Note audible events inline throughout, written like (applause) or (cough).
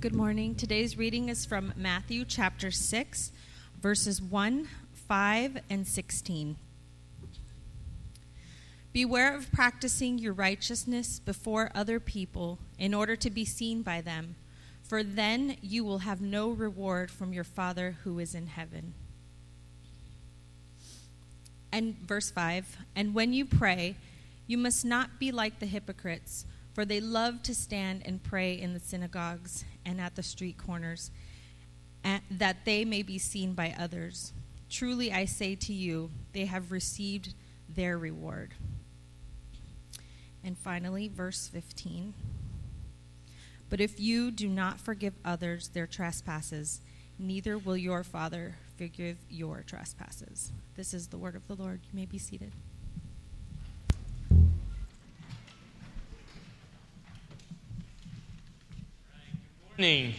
Good morning. Today's reading is from Matthew chapter 6, verses 1, 5, and 16. Beware of practicing your righteousness before other people in order to be seen by them, for then you will have no reward from your Father who is in heaven. And verse 5 And when you pray, you must not be like the hypocrites, for they love to stand and pray in the synagogues and at the street corners, that they may be seen by others. Truly I say to you, they have received their reward. And finally, verse 15. But if you do not forgive others their trespasses, neither will your Father forgive your trespasses. This is the word of the Lord. You may be seated. Morning.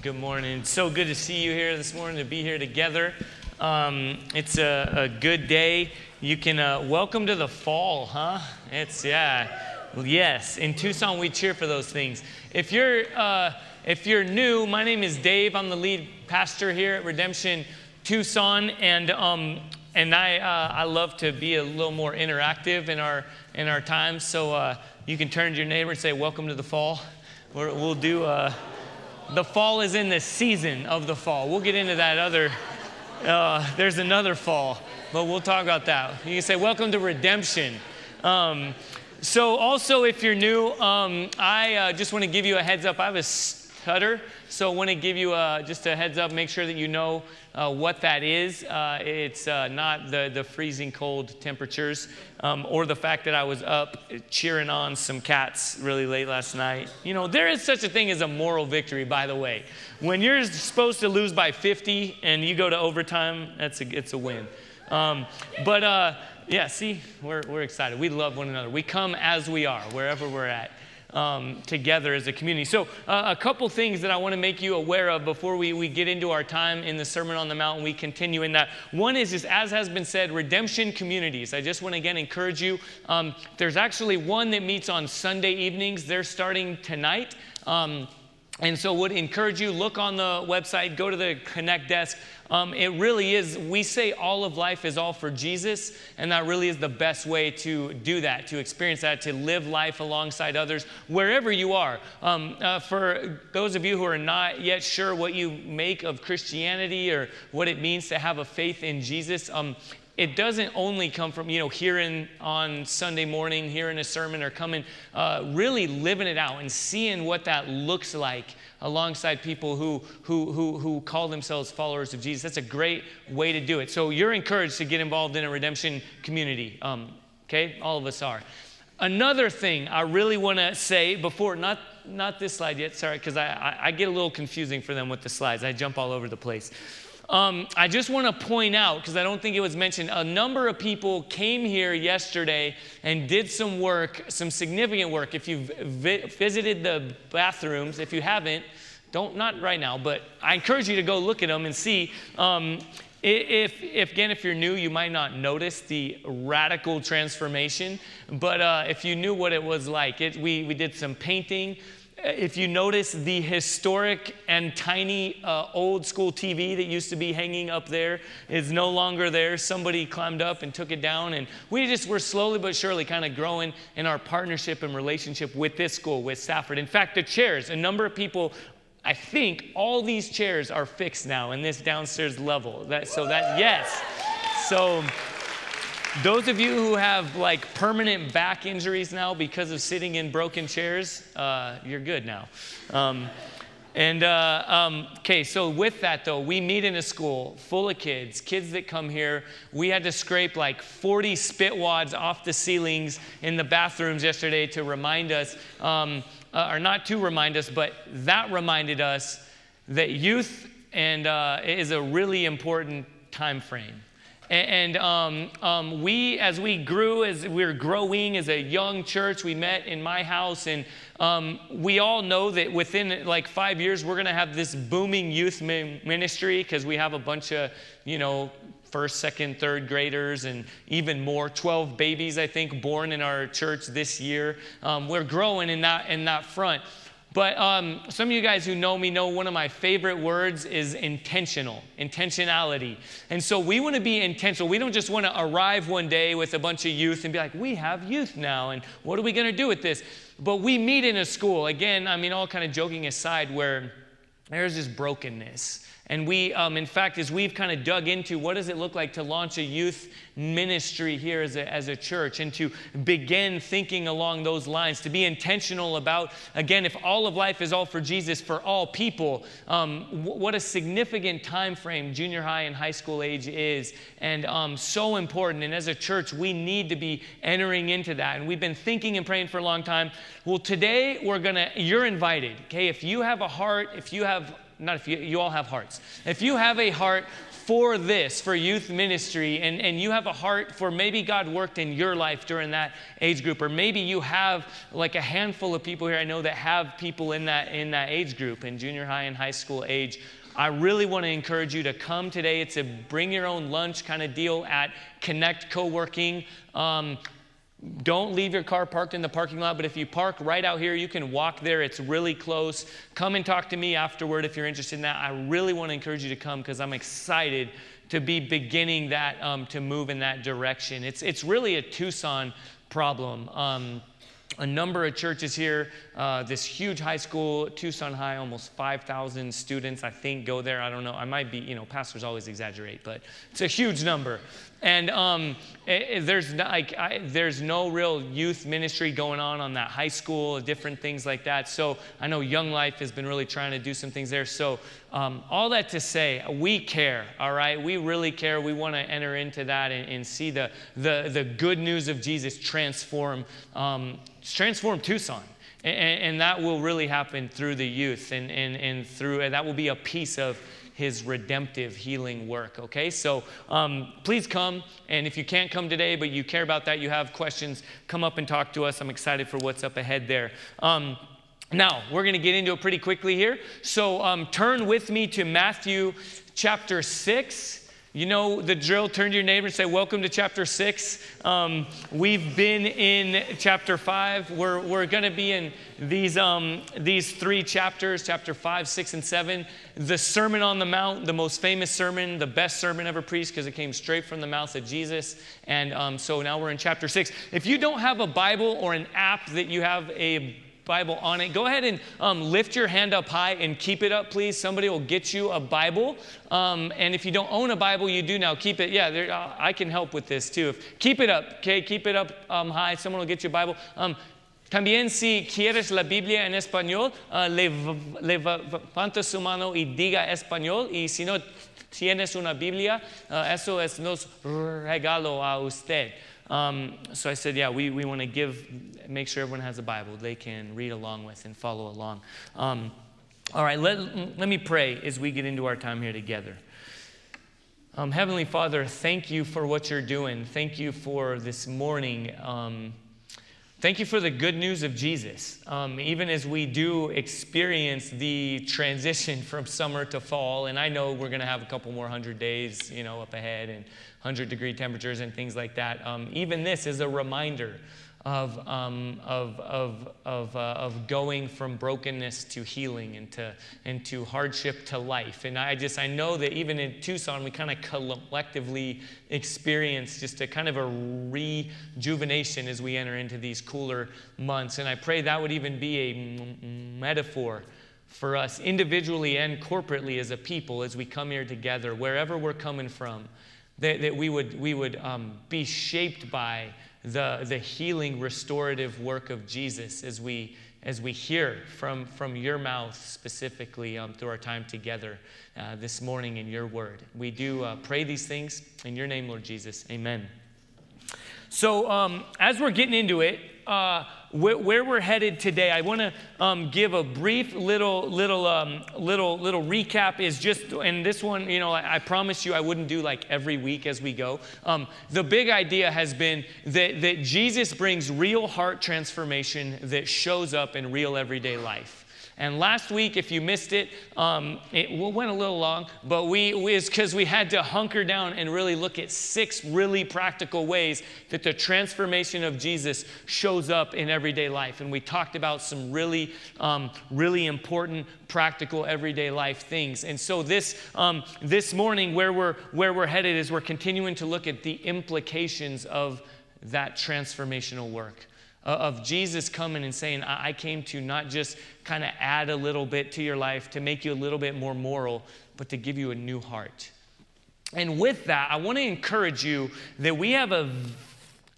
Good morning. It's so good to see you here this morning, to be here together. Um, it's a, a, good day. You can uh, welcome to the fall, huh? It's, yeah. Yes. In Tucson, we cheer for those things. If you're, uh, if you're new, my name is Dave. I'm the lead pastor here at Redemption Tucson, and um, and I uh, I love to be a little more interactive in our in our time. So uh, you can turn to your neighbor and say, "Welcome to the fall." We will do, uh, the fall is in the season of the fall. We'll get into that other, uh, there's another fall, but we'll talk about that. You can say, Welcome to redemption. Um, so, also, if you're new, um, I uh, just want to give you a heads up. I have a stutter, so I want to give you a, just a heads up, make sure that you know uh, what that is. Uh, it's uh, not the, the freezing cold temperatures um, or the fact that I was up cheering on some cats really late last night. You know, there is such a thing as a moral victory, by the way. When you're supposed to lose by 50 and you go to overtime, that's a, it's a win. Um, but uh, yeah, see, we're, we're excited. We love one another. We come as we are, wherever we're at um, together as a community. So, uh, a couple things that I want to make you aware of before we, we get into our time in the Sermon on the Mount and we continue in that. One is, is as has been said, redemption communities. I just want to again encourage you. Um, there's actually one that meets on Sunday evenings, they're starting tonight. Um, and so, would encourage you look on the website, go to the Connect desk. Um, it really is. We say all of life is all for Jesus, and that really is the best way to do that, to experience that, to live life alongside others wherever you are. Um, uh, for those of you who are not yet sure what you make of Christianity or what it means to have a faith in Jesus, um, it doesn't only come from you know hearing on sunday morning hearing a sermon or coming uh, really living it out and seeing what that looks like alongside people who, who, who, who call themselves followers of jesus. That's a great way to do it. So you're encouraged to get involved in a redemption community um, okay? All of us are. Another thing i really want to say before not not this slide yet sorry because I, I, I get a little confusing for them with the slides. I jump all over the place um, I just want to point out, because I don't think it was mentioned, a number of people came here yesterday and did some work, some significant work. If you've vi- visited the bathrooms, if you haven't, don't, not right now, but I encourage you to go look at them and see. Um, if, if, again, if you're new, you might not notice the radical transformation, but uh, if you knew what it was like, it, we, we did some painting, if you notice the historic and tiny uh, old school TV that used to be hanging up there is no longer there. Somebody climbed up and took it down. And we just were slowly but surely kind of growing in our partnership and relationship with this school, with Safford. In fact, the chairs, a number of people I think all these chairs are fixed now in this downstairs level. That, so that, yes. So those of you who have like permanent back injuries now because of sitting in broken chairs, uh, you're good now. Um, and uh, um, okay, so with that though, we meet in a school full of kids, kids that come here. We had to scrape like 40 spit wads off the ceilings in the bathrooms yesterday to remind us, um, uh, or not to remind us, but that reminded us that youth and uh, is a really important time frame. And um, um, we, as we grew, as we were growing as a young church, we met in my house, and um, we all know that within like five years, we're going to have this booming youth ministry because we have a bunch of, you know, first, second, third graders, and even more 12 babies, I think, born in our church this year. Um, we're growing in that, in that front. But um, some of you guys who know me know one of my favorite words is intentional, intentionality. And so we want to be intentional. We don't just want to arrive one day with a bunch of youth and be like, we have youth now, and what are we going to do with this? But we meet in a school, again, I mean, all kind of joking aside, where there's this brokenness and we, um, in fact, as we've kind of dug into what does it look like to launch a youth ministry here as a, as a church and to begin thinking along those lines, to be intentional about, again, if all of life is all for Jesus for all people, um, w- what a significant time frame junior high and high school age is, and um, so important. And as a church, we need to be entering into that. And we've been thinking and praying for a long time. Well, today we're gonna, you're invited, okay? If you have a heart, if you have not if you, you all have hearts. If you have a heart for this, for youth ministry, and, and you have a heart for maybe God worked in your life during that age group, or maybe you have like a handful of people here I know that have people in that in that age group in junior high and high school age. I really want to encourage you to come today. It's a bring your own lunch kind of deal at Connect Co-working. Um, don't leave your car parked in the parking lot, but if you park right out here, you can walk there. It's really close. Come and talk to me afterward if you're interested in that. I really want to encourage you to come because I'm excited to be beginning that, um, to move in that direction. It's, it's really a Tucson problem. Um, a number of churches here. Uh, this huge high school, Tucson High, almost 5,000 students, I think, go there. I don't know. I might be, you know, pastors always exaggerate, but it's a huge number. And um, it, it, there's, like, I, there's no real youth ministry going on on that high school, different things like that. So I know Young Life has been really trying to do some things there. So um, all that to say, we care, all right? We really care. We want to enter into that and, and, see the, the, the good news of Jesus transform, um, transform Tucson. And, and, that will really happen through the youth and, and, and through, and that will be a piece of his redemptive healing work. Okay, so um, please come. And if you can't come today, but you care about that, you have questions, come up and talk to us. I'm excited for what's up ahead there. Um, now, we're going to get into it pretty quickly here. So um, turn with me to Matthew chapter 6. You know the drill. Turn to your neighbor and say, Welcome to chapter six. Um, we've been in chapter five. We're, we're going to be in these, um, these three chapters chapter five, six, and seven. The Sermon on the Mount, the most famous sermon, the best sermon ever preached because it came straight from the mouth of Jesus. And um, so now we're in chapter six. If you don't have a Bible or an app that you have a Bible on it. Go ahead and um, lift your hand up high and keep it up, please. Somebody will get you a Bible. Um, and if you don't own a Bible, you do now. Keep it. Yeah, there, uh, I can help with this too. If, keep it up, okay? Keep it up um, high. Someone will get you a Bible. Um, también si quieres la Biblia en español, uh, levanta su mano y diga español. Y si no tienes una Biblia, uh, eso es nos regalo a usted. Um, so I said, yeah, we, we want to give, make sure everyone has a Bible they can read along with and follow along. Um, all right, let, let me pray as we get into our time here together. Um, Heavenly Father, thank you for what you're doing. Thank you for this morning. Um, thank you for the good news of Jesus. Um, even as we do experience the transition (laughs) from summer to fall, and I know we're going to have a couple more hundred days, you know, up ahead, and 100 degree temperatures and things like that. Um, even this is a reminder of, um, of, of, of, uh, of going from brokenness to healing and to, and to hardship to life. And I just, I know that even in Tucson, we kind of collectively experience just a kind of a rejuvenation as we enter into these cooler months. And I pray that would even be a m- metaphor for us individually and corporately as a people as we come here together, wherever we're coming from that, that we would, we would um, be shaped by the, the healing, restorative work of Jesus as we, as we hear from, from your mouth specifically um, through our time together uh, this morning in your word. We do uh, pray these things in your name, Lord Jesus. Amen. So, um, as we're getting into it, uh, where, we're headed today, I want to um, give a brief little, little, um, little, little recap. Is just, and this one, you know, I, I promise you, I wouldn't do like every week as we go. Um, the big idea has been that, that Jesus brings real heart transformation that shows up in real everyday life. And last week, if you missed it, um, it went a little long, but we, it's because we had to hunker down and really look at six really practical ways that the transformation of Jesus shows up in everyday life. And we talked about some really, um, really important, practical, everyday life things. And so this, um, this morning, where we're, where we're headed is we're continuing to look at the implications of that transformational work Uh, of Jesus coming and saying, I came to not just kind of add a little bit to your life, to make you a little bit more moral, but to give you a new heart. And with that, I want to encourage you that we have a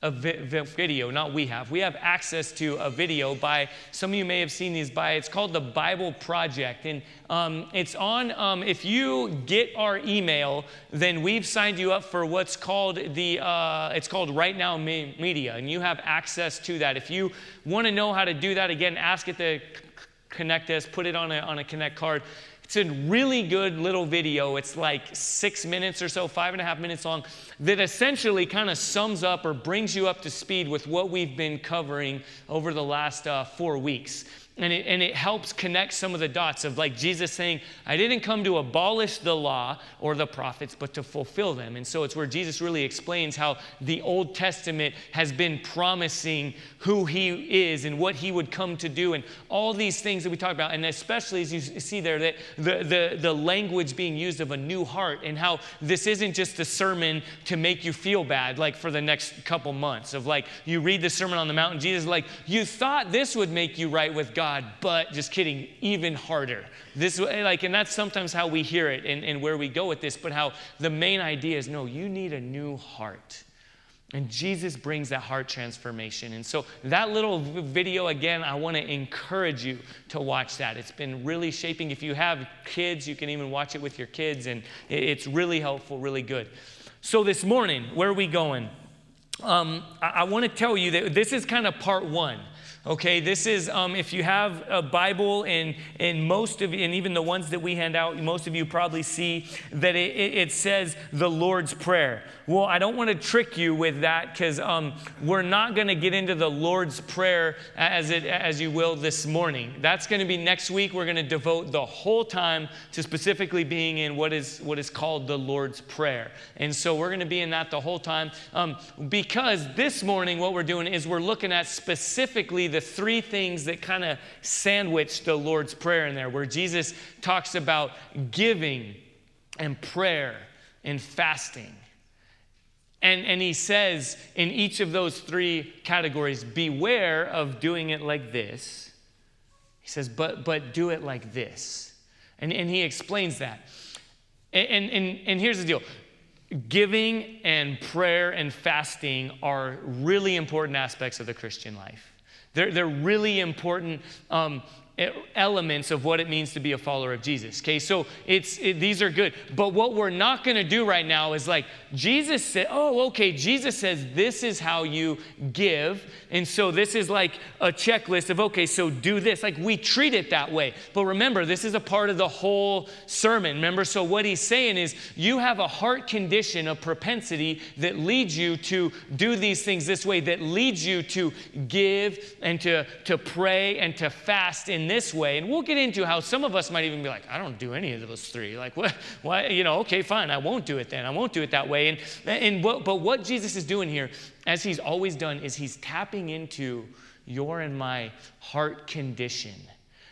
a video, not we have. We have access to a video by, some of you may have seen these by, it's called the Bible Project. And um, it's on, um, if you get our email, then we've signed you up for what's called the, uh, it's called Right Now Media. And you have access to that. If you want to know how to do that, again, ask it to connect us, put it on a, on a connect card. It's a really good little video. It's like six minutes or so, five and a half minutes long, that essentially kind of sums up or brings you up to speed with what we've been covering over the last uh, four weeks. And it, and it helps connect some of the dots of like Jesus saying, I didn't come to abolish the law or the prophets, but to fulfill them. And so it's where Jesus really explains how the Old Testament has been promising who he is and what he would come to do and all these things that we talk about. And especially as you see there, that the, the, the language being used of a new heart and how this isn't just a sermon to make you feel bad, like for the next couple months of like, you read the Sermon on the Mount, Jesus like, you thought this would make you right with God God, but just kidding, even harder. This way, like, and that's sometimes how we hear it and, and where we go with this, but how the main idea is no, you need a new heart. And Jesus brings that heart transformation. And so, that little video, again, I want to encourage you to watch that. It's been really shaping. If you have kids, you can even watch it with your kids, and it's really helpful, really good. So, this morning, where are we going? Um, I, I want to tell you that this is kind of part one. Okay, this is um, if you have a Bible, and, and most of and even the ones that we hand out, most of you probably see that it, it says the Lord's Prayer. Well, I don't want to trick you with that because um, we're not going to get into the Lord's Prayer as, it, as you will this morning. That's going to be next week. We're going to devote the whole time to specifically being in what is, what is called the Lord's Prayer. And so we're going to be in that the whole time um, because this morning what we're doing is we're looking at specifically the three things that kind of sandwich the Lord's Prayer in there, where Jesus talks about giving and prayer and fasting. And, and he says in each of those three categories, beware of doing it like this. He says, but, but do it like this. And, and he explains that. And, and, and here's the deal giving and prayer and fasting are really important aspects of the Christian life. They're, they're really important um, elements of what it means to be a follower of Jesus. Okay, so it's it, these are good, but what we're not going to do right now is like Jesus said, "Oh, okay, Jesus says this is how you give." And so this is like a checklist of okay, so do this. Like we treat it that way. But remember, this is a part of the whole sermon. Remember, so what he's saying is you have a heart condition, a propensity that leads you to do these things this way that leads you to give and to to pray and to fast in this way. And we'll get into how some of us might even be like, I don't do any of those three. Like, what? Why? You know, okay, fine. I won't do it then. I won't do it that way. And, and what, but what Jesus is doing here, as he's always done, is he's tapping into your and my heart condition.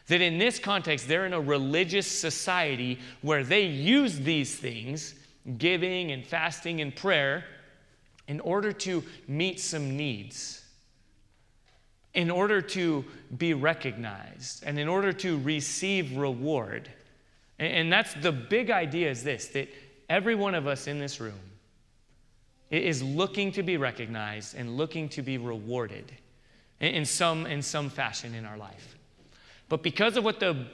That in this context, they're in a religious society where they use these things, giving and fasting and prayer, in order to meet some needs in order to be recognized and in order to receive reward. And that's the big idea is this that every one of us in this room is looking to be recognized and looking to be rewarded in some, in some fashion in our life. But because of what the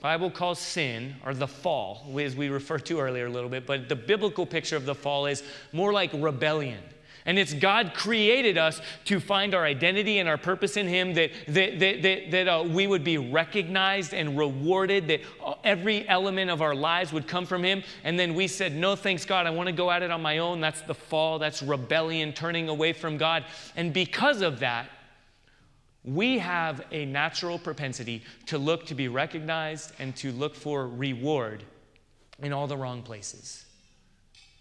Bible calls sin, or the fall, as we referred to earlier a little bit, but the biblical picture of the fall is more like rebellion. And it's God created us to find our identity and our purpose in Him, that, that, that, that, that uh, we would be recognized and rewarded, that uh, every element of our lives would come from Him. And then we said, No, thanks God, I want to go at it on my own. That's the fall, that's rebellion, turning away from God. And because of that, we have a natural propensity to look to be recognized and to look for reward in all the wrong places.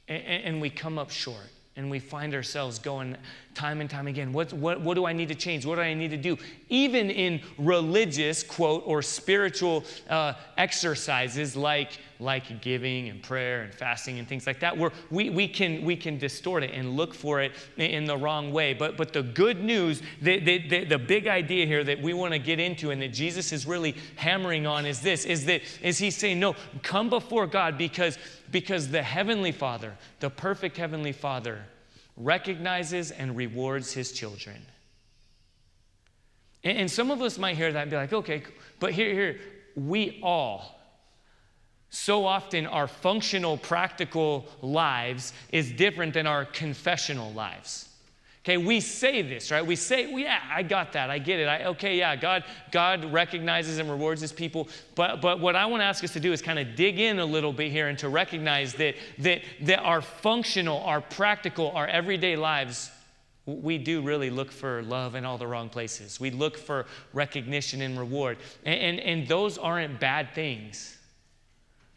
And, and we come up short and we find ourselves going time and time again. What, what, what do i need to change? What do i need to do? Even in religious quote or spiritual uh, exercises like like giving and prayer and fasting and things like that where we, we can we can distort it and look for it in the wrong way. But but the good news the, the, the, the big idea here that we want to get into and that jesus is really hammering on is this is that is he saying no come before god because because the Heavenly Father, the perfect Heavenly Father, recognizes and rewards his children. And, and some of us might hear that and be like, okay, but here, here, we all, so often our functional, practical lives is different than our confessional lives. Okay, we say this, right? We say, well, yeah, I got that. I get it. I, okay, yeah, God, God recognizes and rewards his people. But, but what I want to ask us to do is kind of dig in a little bit here and to recognize that, that, that our functional, our practical, our everyday lives, we do really look for love in all the wrong places. We look for recognition and reward. And, and, and those aren't bad things.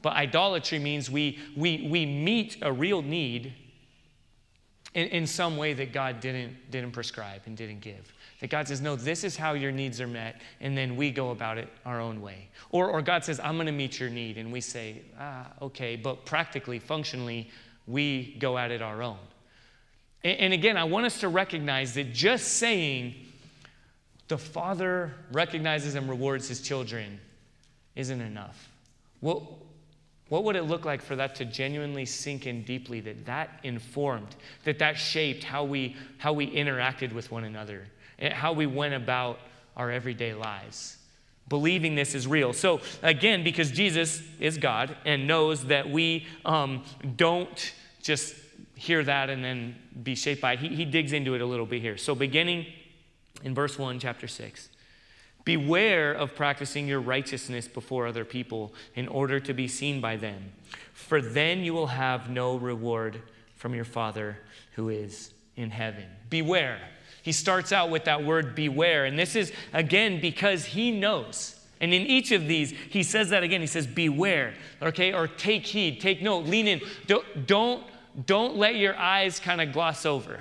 But idolatry means we, we, we meet a real need in, in some way that God didn't, didn't prescribe and didn't give. That God says, no, this is how your needs are met, and then we go about it our own way. Or, or God says, I'm going to meet your need, and we say, ah, okay, but practically, functionally, we go at it our own. And, and again, I want us to recognize that just saying the Father recognizes and rewards his children isn't enough. Well, what would it look like for that to genuinely sink in deeply, that that informed, that that shaped how we, how we interacted with one another, and how we went about our everyday lives? Believing this is real. So, again, because Jesus is God and knows that we um, don't just hear that and then be shaped by it, he, he digs into it a little bit here. So, beginning in verse 1, chapter 6. Beware of practicing your righteousness before other people in order to be seen by them, for then you will have no reward from your Father who is in heaven. Beware. He starts out with that word beware, and this is again because he knows. And in each of these, he says that again. He says, beware, okay, or take heed, take note, lean in. Don't, don't, don't let your eyes kind of gloss over.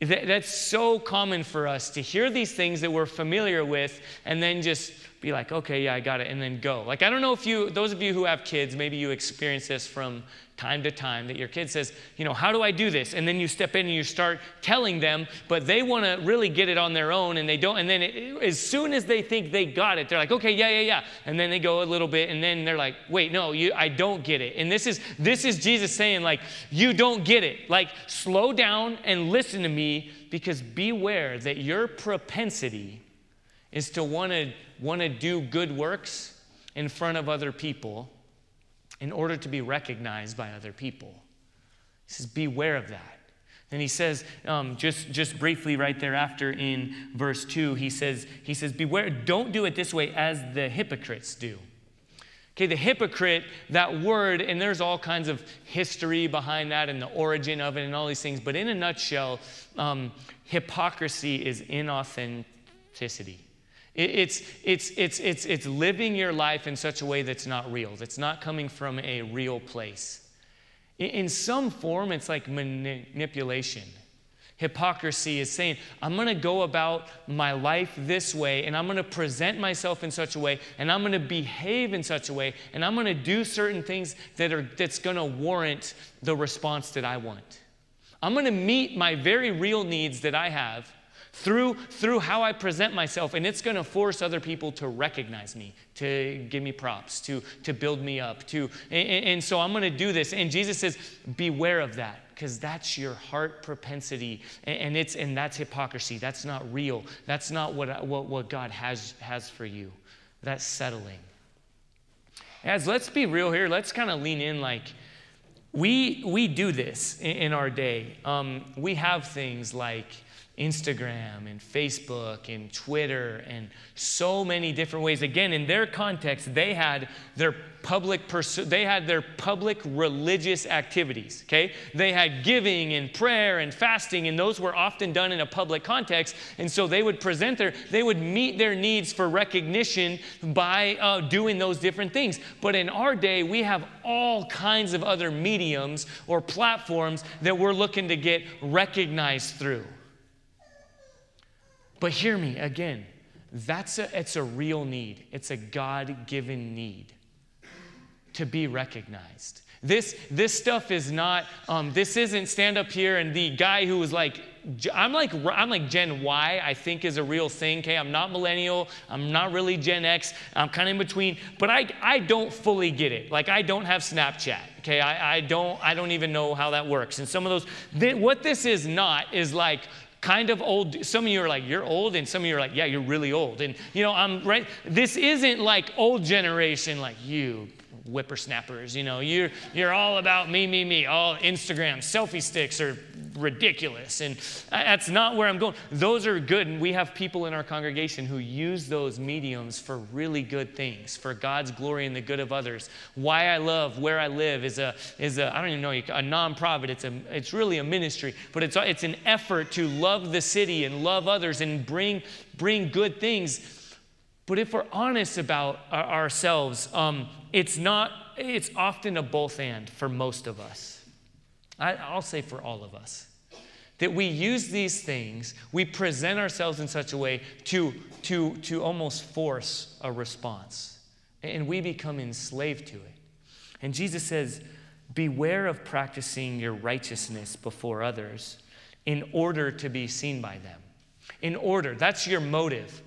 That's so common for us to hear these things that we're familiar with and then just be like, okay, yeah, I got it, and then go. Like, I don't know if you, those of you who have kids, maybe you experience this from time to time that your kid says, you know, how do I do this? And then you step in and you start telling them, but they want to really get it on their own and they don't. And then it, as soon as they think they got it, they're like, okay, yeah, yeah, yeah. And then they go a little bit and then they're like, wait, no, you, I don't get it. And this is, this is Jesus saying, like, you don't get it. Like, slow down and listen to me because beware that your propensity is to want to want to do good works in front of other people in order to be recognized by other people. He says, Beware of that. And he says, um, just, just briefly right thereafter in verse 2, he says, he says, Beware, don't do it this way as the hypocrites do. Okay, the hypocrite, that word, and there's all kinds of history behind that and the origin of it and all these things, but in a nutshell, um, hypocrisy is inauthenticity. It's, it's, it's, it's, it's living your life in such a way that's not real, that's not coming from a real place. In some form, it's like manipulation. Hypocrisy is saying, I'm going to go about my life this way, and I'm going to present myself in such a way, and I'm going to behave in such a way, and I'm going to do certain things that are, that's going to warrant the response that I want. I'm going to meet my very real needs that I have through, through how I present myself, and it's going to force other people to recognize me, to give me props, to, to build me up, to, and, and so I'm going to do this. And Jesus says, beware of that because that's your heart propensity and it's and that's hypocrisy. That's not real. That's not what, what, what god has has for you. That's settling. As let's be real here. Let's kind of lean in like we we do this in, in our day. Um, we have things like Instagram and Facebook and Twitter and so many different ways. Again, in their context, they had their public pursu- they had their public religious activities okay? They had giving and prayer and fasting and those were often done in a public context and so they would present their they would meet their needs for recognition by uh, doing those different things. But in our day we have all kinds of other mediums or platforms that we're looking to get recognized through but hear me again that's a it's a real need it's a god-given need to be recognized. This, this stuff is not, um, this isn't stand up here and the guy who was like, I'm like, I'm like Gen Y, I think is a real thing, okay? I'm not millennial, I'm not really Gen X, I'm kind of in between, but I, I don't fully get it. Like, I don't have Snapchat, okay? I, I, don't, I don't even know how that works. And some of those, they, what this is not is like, kind of old. Some of you are like, you're old, and some of you are like, yeah, you're really old. And you know, I'm right. This isn't like old generation, like you whippersnappers. You know, you're, you're all about me, me, me. All Instagram selfie sticks are ridiculous. And that's not where I'm going. Those are good. And we have people in our congregation who use those mediums for really good things, for God's glory and the good of others. Why I Love Where I Live is a, is a I don't even know, a nonprofit. It's, a, it's really a ministry, but it's, it's an effort to love the city and love others and bring, bring good things. But if we're honest about ourselves, um, it's not, it's often a both and for most of us. I, I'll say for all of us. That we use these things, we present ourselves in such a way to, to, to almost force a response. And we become enslaved to it. And Jesus says, Beware of practicing your righteousness before others in order to be seen by them. In order, that's your motive.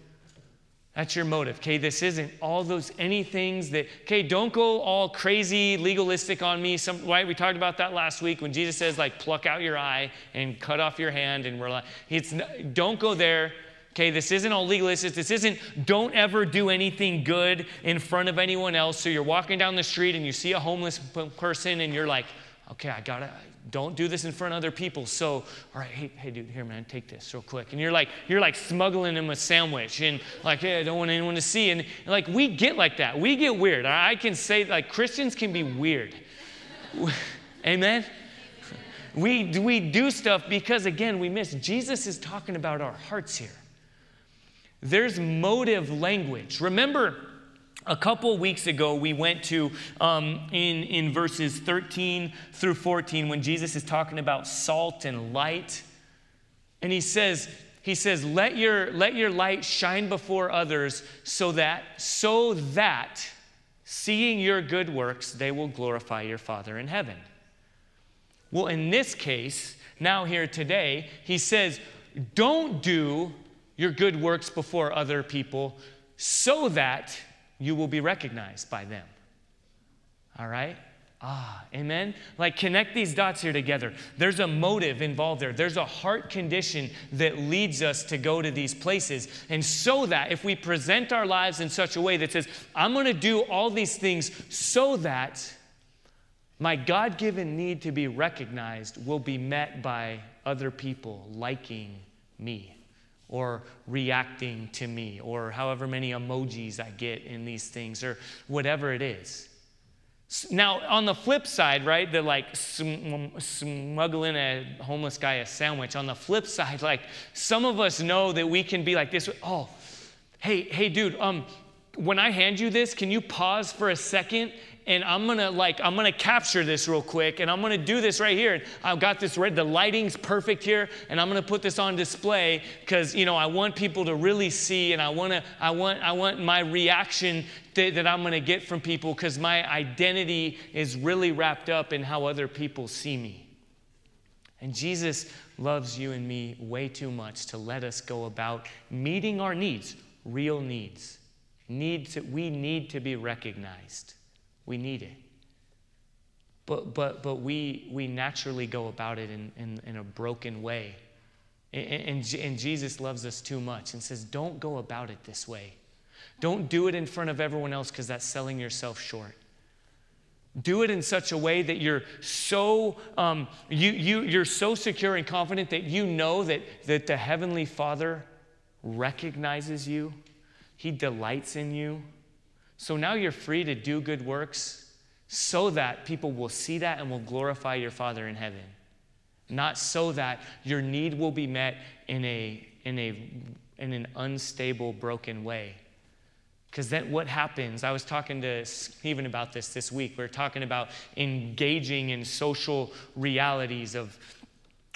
That's your motive, okay? This isn't all those any things that, okay, don't go all crazy legalistic on me. Some, right? We talked about that last week when Jesus says, like, pluck out your eye and cut off your hand. And we're like, it's, don't go there, okay? This isn't all legalistic. This isn't, don't ever do anything good in front of anyone else. So you're walking down the street and you see a homeless person and you're like, okay, I gotta, don't do this in front of other people. So, all right, hey, hey, dude, here, man, take this real quick. And you're like, you're like smuggling him a sandwich, and like, hey, I don't want anyone to see. And, and like, we get like that. We get weird. I can say, like, Christians can be weird. (laughs) Amen. We, we do stuff because, again, we miss. Jesus is talking about our hearts here. There's motive language. Remember, a couple weeks ago, we went to um, in, in verses 13 through 14 when Jesus is talking about salt and light. And he says, he says, let your, let your light shine before others so that, so that seeing your good works, they will glorify your Father in heaven. Well, in this case, now here today, he says, don't do your good works before other people so that you will be recognized by them. All right? Ah, amen? Like connect these dots here together. There's a motive involved there. There's a heart condition that leads us to go to these places. And so that if we present our lives in such a way that says, I'm going to do all these things so that my God given need to be recognized will be met by other people liking me or reacting to me, or however many emojis I get in these things, or whatever it is. Now, on the flip side, right, they're like smuggling a homeless guy a sandwich. On the flip side, (laughs) like some of us know that we can be like this. Oh, hey, hey, dude, um, when I hand you this, can you pause for a second and I'm gonna like I'm gonna capture this real quick and I'm gonna do this right here. I've got this red, the lighting's perfect here, and I'm gonna put this on display because you know I want people to really see and I wanna I want I want my reaction that, that I'm gonna get from people because my identity is really wrapped up in how other people see me. And Jesus loves you and me way too much to let us go about meeting our needs, real needs. Needs that we need to be recognized. We need it. But, but, but we, we naturally go about it in, in, in a broken way. And, and, and Jesus loves us too much and says, don't go about it this way. Don't do it in front of everyone else because that's selling yourself short. Do it in such a way that you're so um, you, you, you're so secure and confident that you know that, that the Heavenly Father recognizes you. He delights in you. So now you're free to do good works so that people will see that and will glorify your Father in heaven. Not so that your need will be met in, a, in, a, in an unstable, broken way. Because then what happens? I was talking to Stephen about this this week. We are talking about engaging in social realities of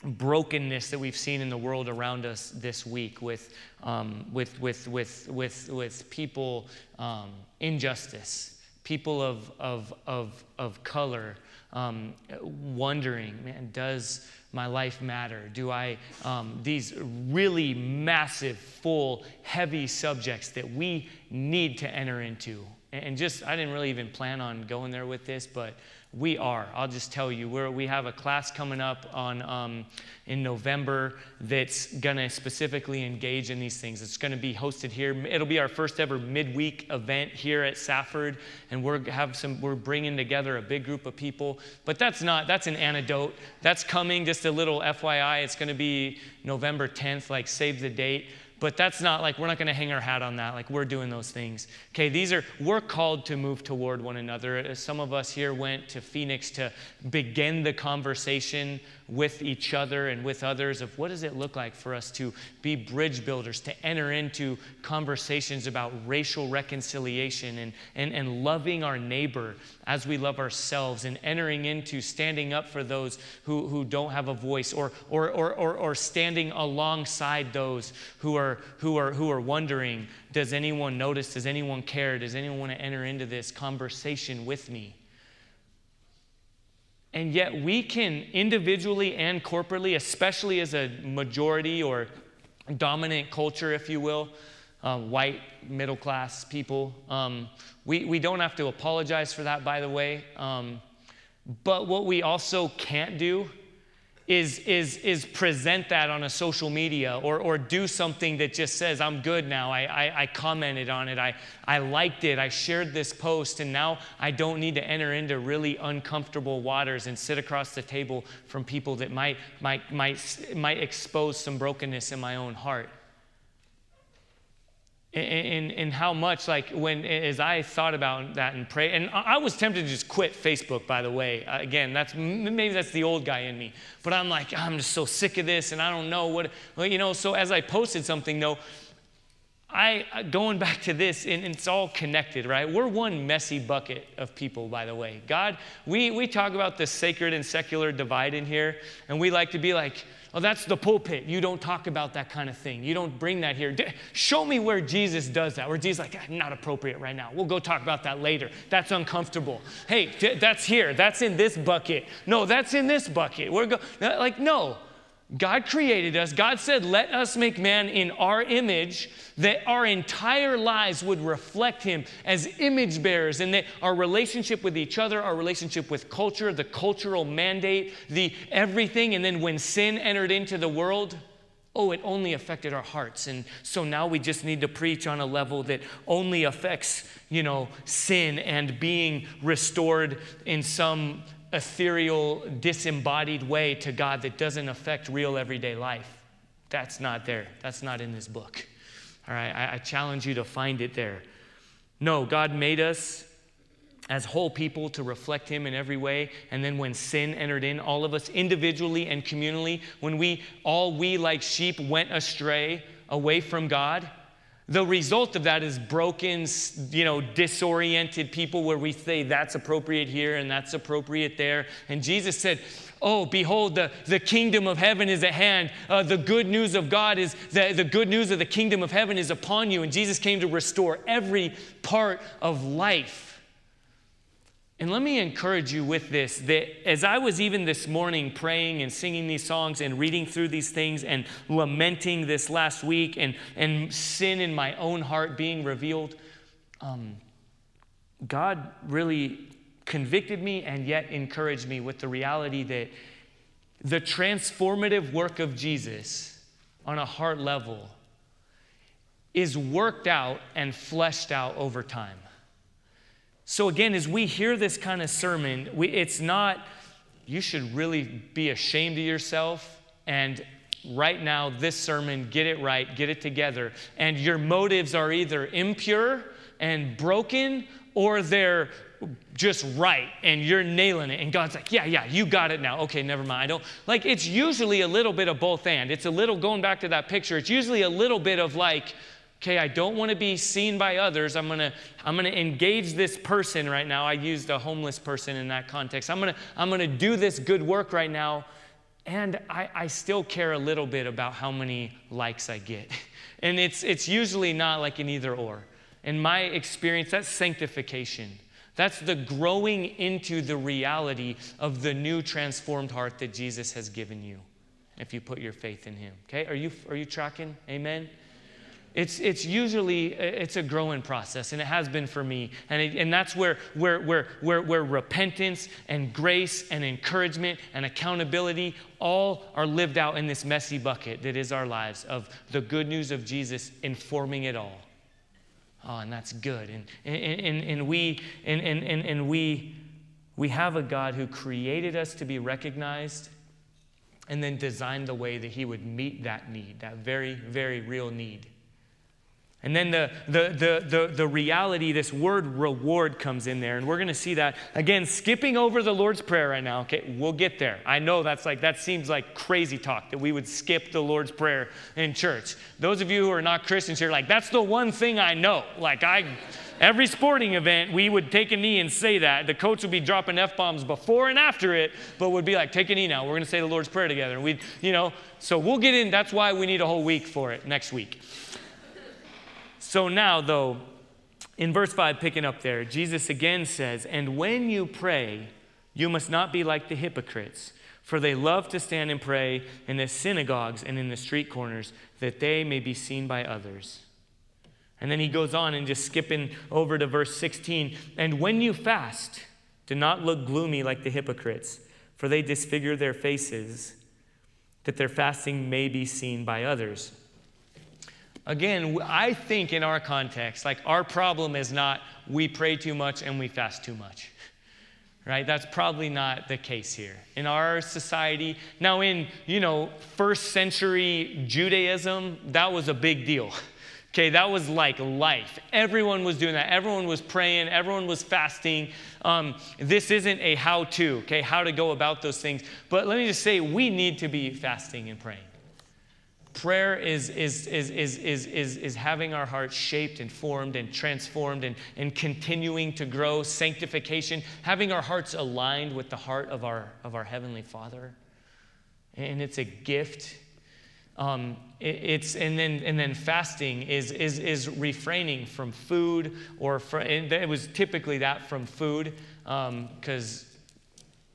brokenness that we've seen in the world around us this week with, um, with, with, with, with, with people, um, injustice, people of, of, of, of color, um, wondering, man, does my life matter? Do I, um, these really massive, full, heavy subjects that we need to enter into. And just, I didn't really even plan on going there with this, but we are. I'll just tell you, we're, we have a class coming up on, um, in November that's going to specifically engage in these things. It's going to be hosted here. It'll be our first ever midweek event here at Safford, and we're have some. We're bringing together a big group of people. But that's not. That's an antidote. That's coming. Just a little FYI. It's going to be November 10th. Like save the date but that's not like we're not going to hang our hat on that like we're doing those things. Okay these are we're called to move toward one another. Some of us here went to phoenix to begin the conversation with each other and with others of what does it look like for us to be bridge builders, to enter into conversations about racial reconciliation and, and, and loving our neighbor as we love ourselves and entering into standing up for those who, who don't have a voice or, or, or, or, or standing alongside those who are, who, are, who are wondering, does anyone notice? Does anyone care? Does anyone want to enter into this conversation with me? And yet, we can individually and corporately, especially as a majority or dominant culture, if you will, uh, white middle class people, um, we, we don't have to apologize for that, by the way. Um, but what we also can't do is, is, is present that on a social media or, or do something that just says, I'm good now. I, I, I, commented on it. I, I liked it. I shared this post. And now I don't need to enter into really uncomfortable waters and sit across the table from people that might, might, might, might expose some brokenness in my own heart and, how much like when as i thought about that and pray and i was tempted to just quit facebook by the way uh, again that's maybe that's the old guy in me but i'm like i'm just so sick of this and i don't know what you know so as i posted something though I uh, going back to this, and it's all connected, right? We're one messy bucket of people, by the way. God, we, we talk about the sacred and secular divide in here, and we like to be like, Oh, that's the pulpit. You don't talk about that kind of thing. You don't bring that here. Show me where Jesus does that, where Jesus like, ah, not appropriate right now. We'll go talk about that later. That's uncomfortable. Hey, that's here. That's in this bucket. No, that's in this bucket. We're go- like, no. God created us. God said, Let us make man in our image, that our entire lives would reflect him as image bearers, and that our relationship with each other, our relationship with culture, the cultural mandate, the everything. And then when sin entered into the world, oh, it only affected our hearts. And so now we just need to preach on a level that only affects, you know, sin and being restored in some ethereal, disembodied way to God that doesn't affect real everyday life. That's not there. That's not in this book. All right, I, I challenge you to find it there. No, God made us as whole people to reflect him in every way and then when sin entered in all of us individually and communally when we all we like sheep went astray away from god the result of that is broken, you know, disoriented people where we say that's appropriate here and that's appropriate there. And Jesus said, Oh, behold, the, the kingdom of heaven is at hand. Uh, the good news of God is that the good news of the kingdom of heaven is upon you. And Jesus came to restore every part of life. And let me encourage you with this that as I was even this morning praying and singing these songs and reading through these things and lamenting this last week and, and sin in my own heart being revealed, um, God really convicted me and yet encouraged me with the reality that the transformative work of Jesus on a heart level is worked out and fleshed out over time. So, again, as we hear this kind of sermon, we, it's not, you should really be ashamed of yourself. And right now, this sermon, get it right, get it together. And your motives are either impure and broken or they're just right and you're nailing it and god's like yeah yeah you got it now okay never mind i don't like it's usually a little bit of both and it's a little going back to that picture it's usually a little bit of like okay i don't want to be seen by others i'm going to i'm going to engage this person right now i used a homeless person in that context i'm going to i'm going to do this good work right now and I, I still care a little bit about how many likes i get (laughs) and it's it's usually not like an either or in my experience that's sanctification that's the growing into the reality of the new transformed heart that Jesus has given you if you put your faith in him. Okay? Are you are you tracking? Amen. It's, it's usually it's a growing process and it has been for me and, it, and that's where, where, where, where, where repentance and grace and encouragement and accountability all are lived out in this messy bucket that is our lives of the good news of jesus informing it all Oh, and that's good. And, and, and, and we, and, and, and we, we have a God who created us to be recognized and then designed the way that He would meet that need, that very, very real need. And then the, the, the, the, the reality, this word reward comes in there. And we're going to see that. Again, skipping over the Lord's Prayer right now. Okay, we'll get there. I know that's like, that seems like crazy talk that we would skip the Lord's Prayer in church. Those of you who are not Christians here, like, that's the one thing I know. Like, I, every sporting event, we would take a knee and say that. The coach would be dropping F bombs before and after it, but would be like, take a knee now. We're going to say the Lord's Prayer together. And we'd, you know, so we'll get in. That's why we need a whole week for it next week. So now, though, in verse 5, picking up there, Jesus again says, And when you pray, you must not be like the hypocrites, for they love to stand and pray in the synagogues and in the street corners, that they may be seen by others. And then he goes on and just skipping over to verse 16, And when you fast, do not look gloomy like the hypocrites, for they disfigure their faces, that their fasting may be seen by others. Again, I think in our context, like our problem is not we pray too much and we fast too much. (laughs) Right? That's probably not the case here. In our society, now in, you know, first century Judaism, that was a big deal. (laughs) Okay, that was like life. Everyone was doing that. Everyone was praying. Everyone was fasting. Um, this isn't a how to, okay, how to go about those things. But let me just say, we need to be fasting and praying. Prayer is, is, is, is, is, is, is having our hearts shaped and formed and transformed and, and continuing to grow, sanctification, having our hearts aligned with the heart of our, of our Heavenly Father. And it's a gift. Um, it, it's, and, then, and then fasting is, is, is refraining from food, or from, it was typically that from food, because um,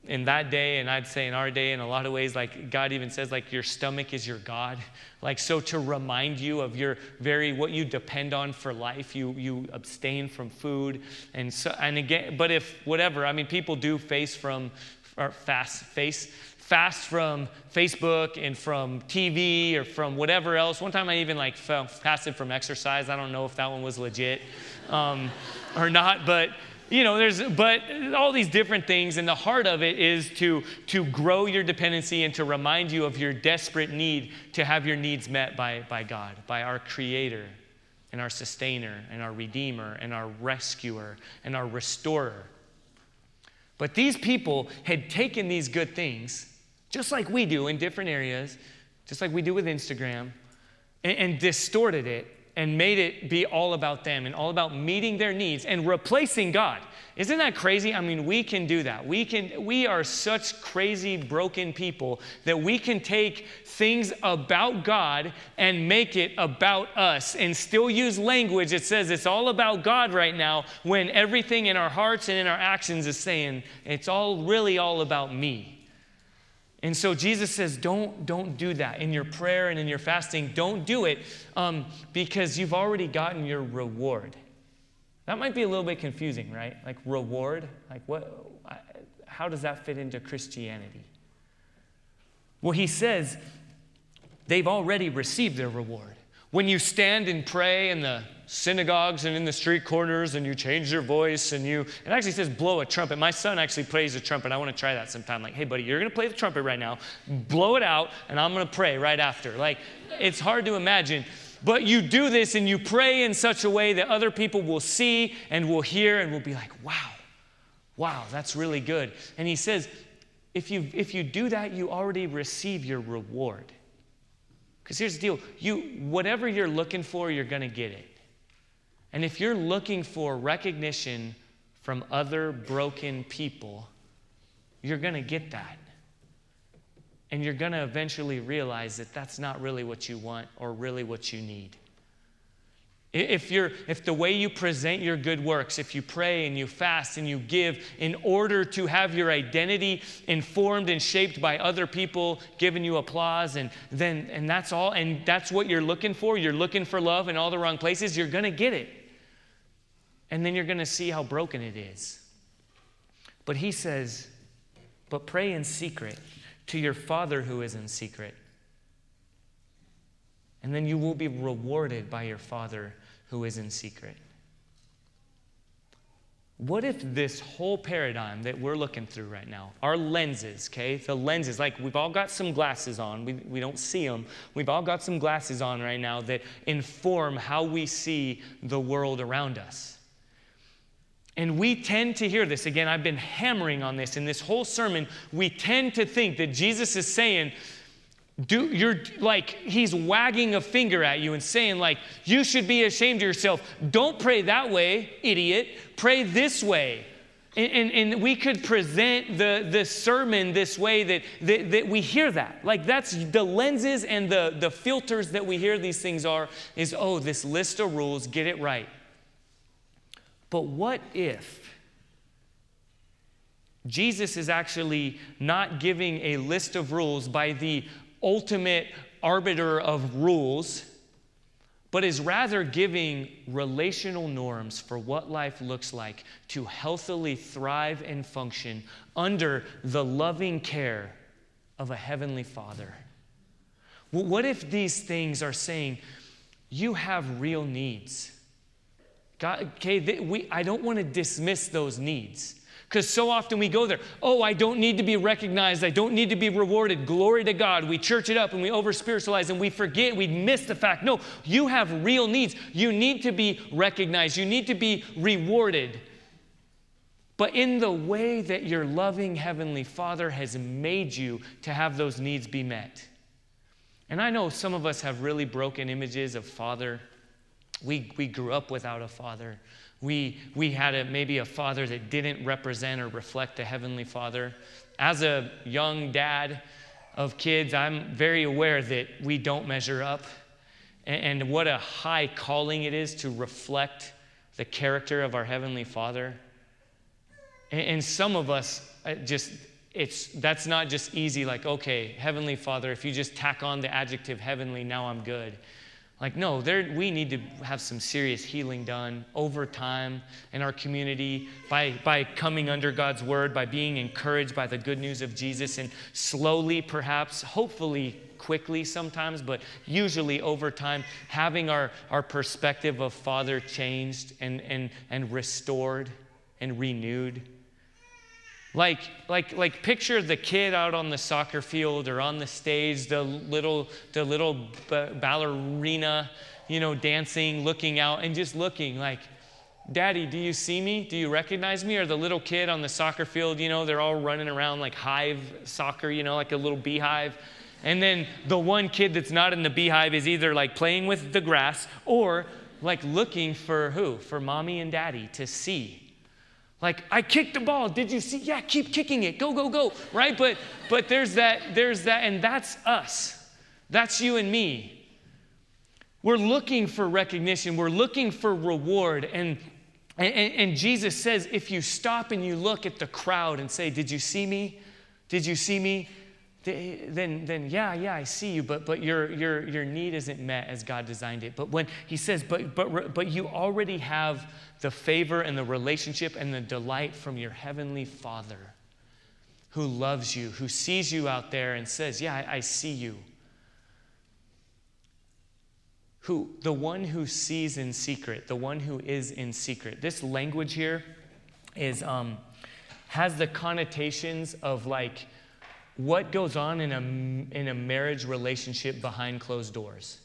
in that day, and I'd say in our day, in a lot of ways, like God even says, like your stomach is your God. Like so, to remind you of your very what you depend on for life, you you abstain from food, and so and again, but if whatever, I mean, people do face from or fast face fast from Facebook and from TV or from whatever else. One time I even like fasted from exercise. I don't know if that one was legit um, or not, but you know, there's, but all these different things, and the heart of it is to, to grow your dependency and to remind you of your desperate need to have your needs met by, by God, by our Creator and our Sustainer and our Redeemer and our Rescuer and our Restorer. But these people had taken these good things, just like we do in different areas, just like we do with Instagram, and, and distorted it and made it be all about them and all about meeting their needs and replacing God. Isn't that crazy? I mean, we can do that. We can we are such crazy broken people that we can take things about God and make it about us and still use language that says it's all about God right now when everything in our hearts and in our actions is saying it's all really all about me. And so Jesus says, don't, don't do that in your prayer and in your fasting. Don't do it um, because you've already gotten your reward. That might be a little bit confusing, right? Like reward, like what? How does that fit into Christianity? Well, he says they've already received their reward. When you stand and pray and the synagogues and in the street corners and you change your voice and you it actually says blow a trumpet. My son actually plays a trumpet. I want to try that sometime. Like hey buddy you're going to play the trumpet right now. Blow it out and i'm going to pray right after. Like it's hard to imagine. But you do this and you pray in such a way that other people will see and will hear and will be like wow wow that's really good. And he says if you if you do that you already receive your reward. Because here's the deal. You whatever you're looking for you're going to get it and if you're looking for recognition from other broken people, you're going to get that. And you're going to eventually realize that that's not really what you want or really what you need. If, you're, if the way you present your good works, if you pray and you fast and you give in order to have your identity informed and shaped by other people giving you applause, and then and that's all, and that's what you're looking for, you're looking for love in all the wrong places, you're gonna get it and then you're going to see how broken it is. But he says, But pray in secret to your Father who is in secret. And then you will be rewarded by your Father who is in secret. What if this whole paradigm that we're looking through right now, our lenses, okay, the lenses, like we've all got some glasses on, we, we don't see them. We've all got some glasses on right now that inform how we see the world around us. And we tend to hear this. Again, I've been hammering on this in this whole sermon. We tend to think that Jesus is saying, do you're like he's wagging a finger at you and saying like you should be ashamed of yourself. Don't pray that way idiot. Pray this way. And, and, and, we could present the, the sermon this way that, that, that we hear that. Like that's the lenses and the, the filters that we hear these things are is oh this list of rules get it right but what if Jesus is actually not giving a list of rules by the ultimate arbiter of rules, but is rather giving relational norms for what life looks like to healthily thrive and function under the loving care of a heavenly Father? what if these things are saying, you have real needs? God, okay, we, I don't want to dismiss those needs. Because so often we go there, oh, I don't need to be recognized. I don't need to be rewarded. Glory to God. We church it up and we over spiritualize and we forget, we miss the fact. No, you have real needs. You need to be recognized, you need to be rewarded. But in the way that your loving Heavenly Father has made you to have those needs be met. And I know some of us have really broken images of Father we, we grew up without a father. We, we had a, maybe a father that didn't represent or reflect the Heavenly Father. As a young dad of kids, I'm very aware that we don't measure up and, and what a high calling it is to reflect the character of our Heavenly Father. And, and some of us uh, just, it's, that's not just easy, like, okay, Heavenly Father, if you just tack on the adjective heavenly, now I'm good. Like, no, there, we need to have some serious healing done over time in our community by, by coming under God's word, by being encouraged by the good news of Jesus, and slowly, perhaps, hopefully, quickly sometimes, but usually over time, having our, our perspective of Father changed and, and, and restored and renewed. Like, like, like picture the kid out on the soccer field or on the stage, the little, the little ballerina, you know, dancing, looking out, and just looking like, Daddy, do you see me? Do you recognize me? Or the little kid on the soccer field, you know, they're all running around like hive soccer, you know, like a little beehive. And then the one kid that's not in the beehive is either like playing with the grass or like looking for who? For mommy and daddy to see like i kicked the ball. Did you see? Yeah keep kicking it. Go go go. Right? But but there's that there's that and that's us. That's you and me. We're looking for recognition. We're looking for reward. And and, and jesus says if you stop and you look at the crowd and say did you see me? Did you see me then, then yeah, yeah, I see you, but, but your, your, your need isn't met as God designed it. But when he says, but, but, but you already have the favor and the relationship and the delight from your heavenly Father who loves you, who sees you out there and says, yeah, I, I see you. who the one who sees in secret, the one who is in secret. This language here is um, has the connotations of like what goes on in a in a marriage relationship behind closed doors.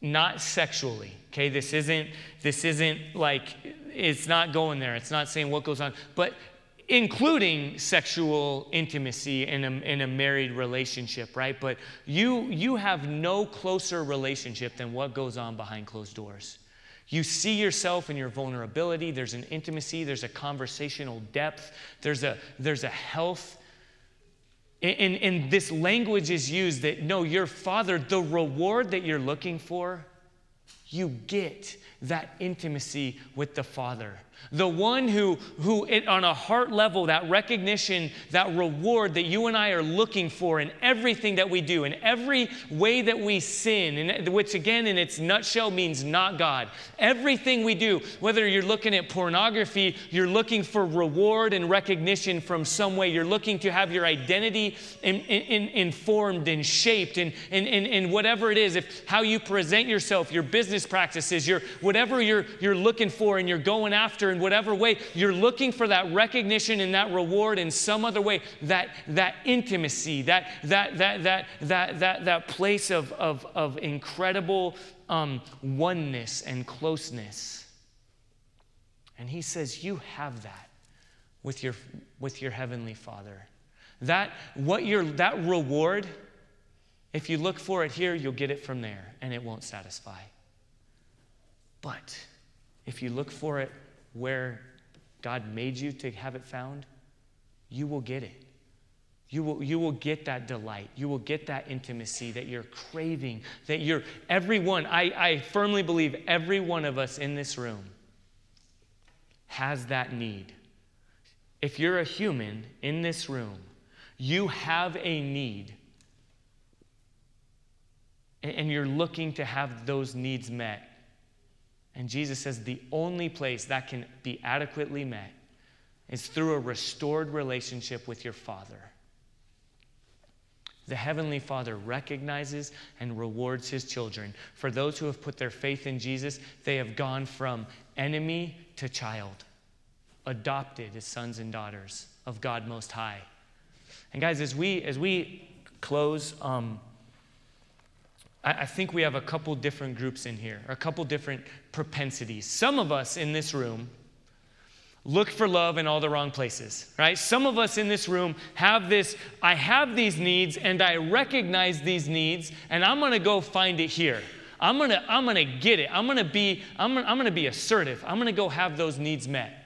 Not sexually, okay? This isn't this isn't like it's not going there. It's not saying what goes on, but including sexual intimacy in a, in a married relationship, right? But you, you have no closer relationship than what goes on behind closed doors. You see yourself in your vulnerability. There's an intimacy, there's a conversational depth, there's a, there's a health. And, and this language is used that no, your father, the reward that you're looking for, you get that intimacy with the Father. The one who, who it, on a heart level, that recognition, that reward that you and I are looking for in everything that we do, in every way that we sin, and which again, in its nutshell, means not God. Everything we do, whether you're looking at pornography, you're looking for reward and recognition from some way, you're looking to have your identity in, in, informed and shaped, and, and, and, and whatever it is, if how you present yourself, your business practices, your whatever you're, you're looking for and you're going after in whatever way, you're looking for that recognition and that reward in some other way, that, that intimacy, that, that, that, that, that, that, that place of, of, of incredible um, oneness and closeness. And he says, You have that with your, with your heavenly Father. That, what your, that reward, if you look for it here, you'll get it from there, and it won't satisfy. But if you look for it where God made you to have it found, you will get it. You will, you will get that delight. You will get that intimacy that you're craving, that you're, everyone, I, I firmly believe every one of us in this room has that need. If you're a human in this room, you have a need and you're looking to have those needs met. And Jesus says the only place that can be adequately met is through a restored relationship with your Father. The Heavenly Father recognizes and rewards His children. For those who have put their faith in Jesus, they have gone from enemy to child, adopted as sons and daughters of God Most High. And guys, as we as we close, um, I, think we have a couple different groups in here, a couple different propensities. Some of us in this room look for love in all the wrong places, right? Some of us in this room have this I have these needs and I recognize these needs and I'm to go find it here. I'm to I'm to get it. I'm to be I'm gonna, I'm to be assertive. I'm to go have those needs met.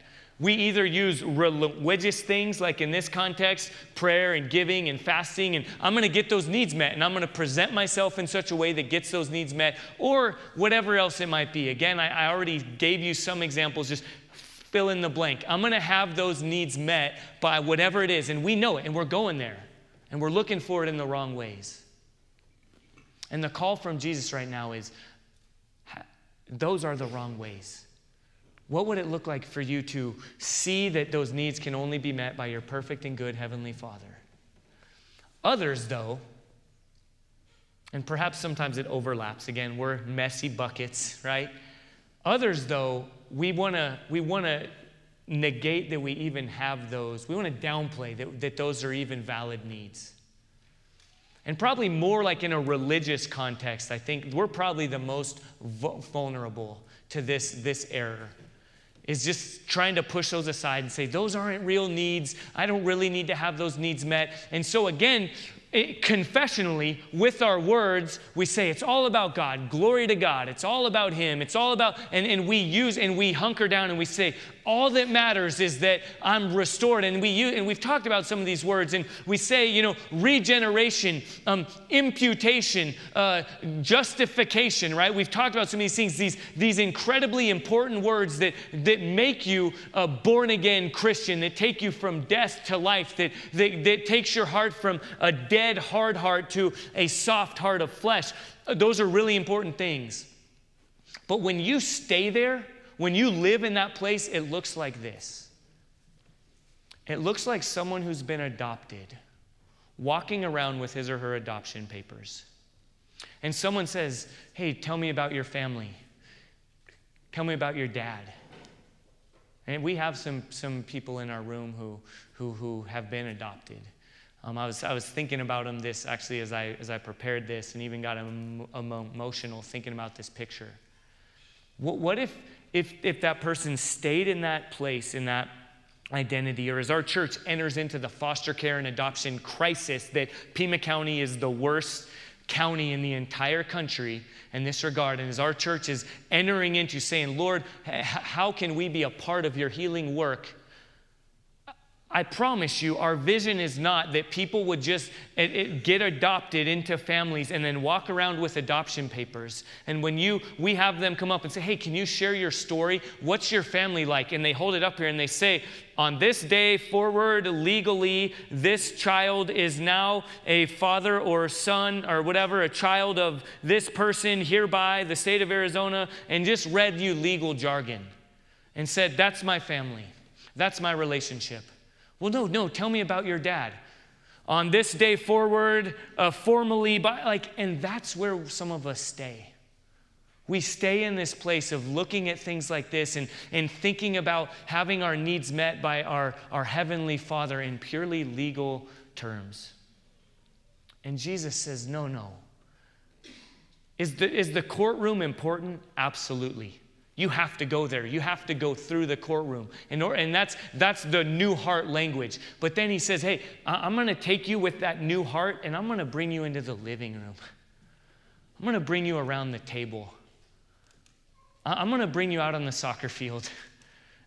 We either use religious things, like in this context, prayer and giving and fasting, and I'm going to get those needs met, and I'm going to present myself in such a way that gets those needs met, or whatever else it might be. Again, I, I already gave you some examples, just fill in the blank. I'm going to have those needs met by whatever it is, and we know it, and we're going there, and we're looking for it in the wrong ways. And the call from Jesus right now is those are the wrong ways. What would it look like for you to see that those needs can only be met by your perfect and good Heavenly Father? Others, though, and perhaps sometimes it overlaps. Again, we're messy buckets, right? Others, though, we want to we want to negate that we even have those. We want to downplay that, that those are even valid needs. And probably more like in a religious context, I think we're probably the most vulnerable to this, this error is just trying to push those aside and say, those aren't real needs. I don't really need to have those needs met. And so, again, it, confessionally, with our words, we say it's all about God. Glory to God. It's all about Him. It's all about, and, and we use and we hunker down and we say, all that matters is that I'm restored. And we use, and we've talked about some of these words, and we say, you know, regeneration, um, imputation, uh, justification, right? We've talked about some of these things, these, these incredibly important words that, that make you a born again Christian, that take you from death to life, that, that, that takes your heart from a dead, hard heart to a soft heart of flesh. Those are really important things. But when you stay there, when you live in that place, it looks like this it looks like someone who's been adopted walking around with his or her adoption papers. and someone says, Hey, tell me about your family. Tell me about your dad. And we have some, some people in our room who, who, who have been adopted. Um, I, was, I was thinking about them this actually as I, as I prepared this and even got emotional thinking about this picture. What, what if, if, if that person stayed in that place, in that identity, or as our church enters into the foster care and adoption crisis, that Pima County is the worst county in the entire country in this regard. And as our church is entering into saying, Lord, how can we be a part of your healing work? I promise you, our vision is not that people would just it, it get adopted into families and then walk around with adoption papers. And when you we have them come up and say, "Hey, can you share your story? What's your family like?" And they hold it up here and they say, "On this day forward legally, this child is now a father or son or whatever, a child of this person hereby, the state of Arizona," and just read you legal jargon and said, "That's my family. That's my relationship." Well, no, no, tell me about your dad. On this day forward, uh, formally, by, like, and that's where some of us stay. We stay in this place of looking at things like this and, and thinking about having our needs met by our, our Heavenly Father in purely legal terms. And Jesus says, no, no. Is the, is the courtroom important? Absolutely. You have to go there. You have to go through the courtroom. And, and that's, that's the new heart language. But then he says, Hey, I'm going to take you with that new heart and I'm going to bring you into the living room. I'm going to bring you around the table. I'm going to bring you out on the soccer field. (laughs)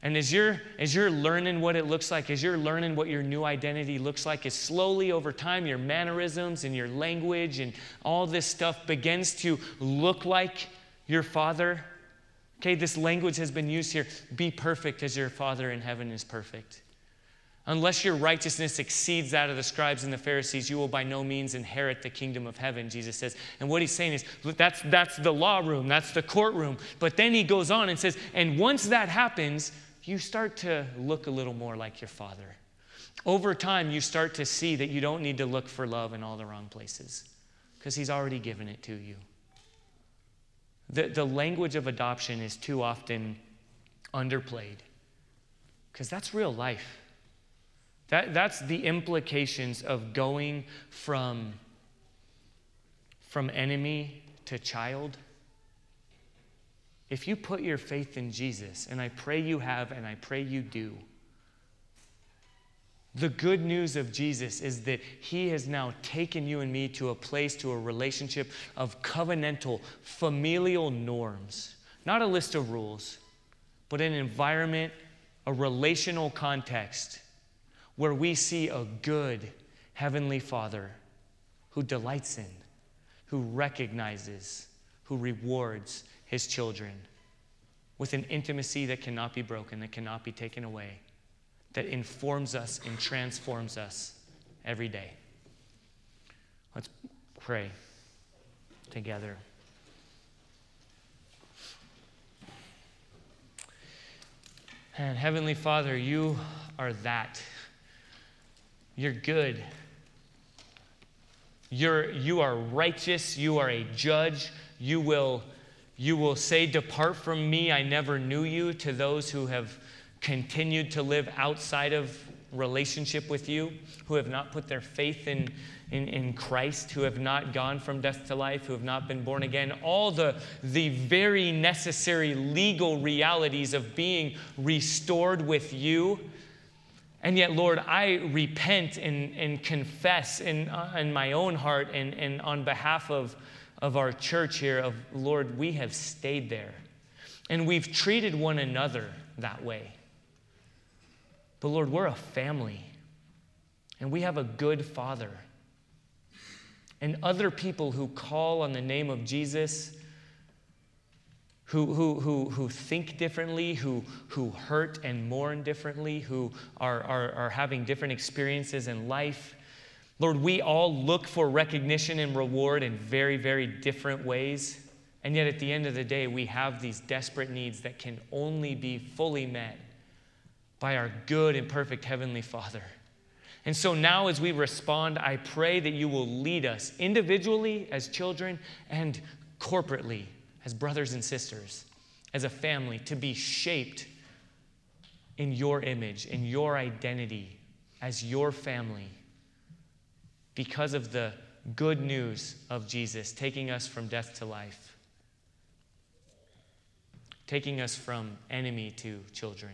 And as you're, as you're learning what it looks like, as you're learning what your new identity looks like, as slowly over time your mannerisms and your language and all this stuff begins to look like your father, Okay, this language has been used here be perfect as your Father in heaven is perfect. Unless your righteousness exceeds that of the scribes and the Pharisees, you will by no means inherit the kingdom of heaven, Jesus says. And what he's saying is that's, that's the law room, that's the courtroom. But then he goes on and says, and once that happens, you start to look a little more like your Father. Over time, you start to see that you don't need to look for love in all the wrong places because he's already given it to you. The, the language of adoption is too often underplayed because that's real life. That, that's the implications of going from, from enemy to child. If you put your faith in Jesus, and I pray you have, and I pray you do, the good news of Jesus is that he has now taken you and me to a place, to a relationship of covenantal, familial norms. Not a list of rules, but an environment, a relational context where we see a good Heavenly Father who delights in, who recognizes, who rewards his children with an intimacy that cannot be broken, that cannot be taken away that informs us and transforms us every day. Let's pray together. And Heavenly Father, you are that. You're good. You're, you are righteous. You are a judge. You will, you will say, Depart from me, I never knew you, to those who have continued to live outside of relationship with you, who have not put their faith in, in, in, Christ, who have not gone from death to life, who have not been born again, all the, the very necessary legal realities of being restored with you. And yet, Lord, I repent and, and confess in, uh, in my own heart and, and on behalf of, of our church here of, Lord, we have stayed there. And we've treated one another that way. But Lord, we're a family, and we have a good father. And other people who call on the name of Jesus, who, who, who, who think differently, who, who hurt and mourn differently, who are, are, are having different experiences in life. Lord, we all look for recognition and reward in very, very different ways. And yet, at the end of the day, we have these desperate needs that can only be fully met by our good and perfect Heavenly Father. And so now, as we respond, I pray that you will lead us individually as children and corporately as brothers and sisters, as a family, to be shaped in your image, in your identity as your family because of the good news of Jesus taking us from death to life, taking us from enemy to children.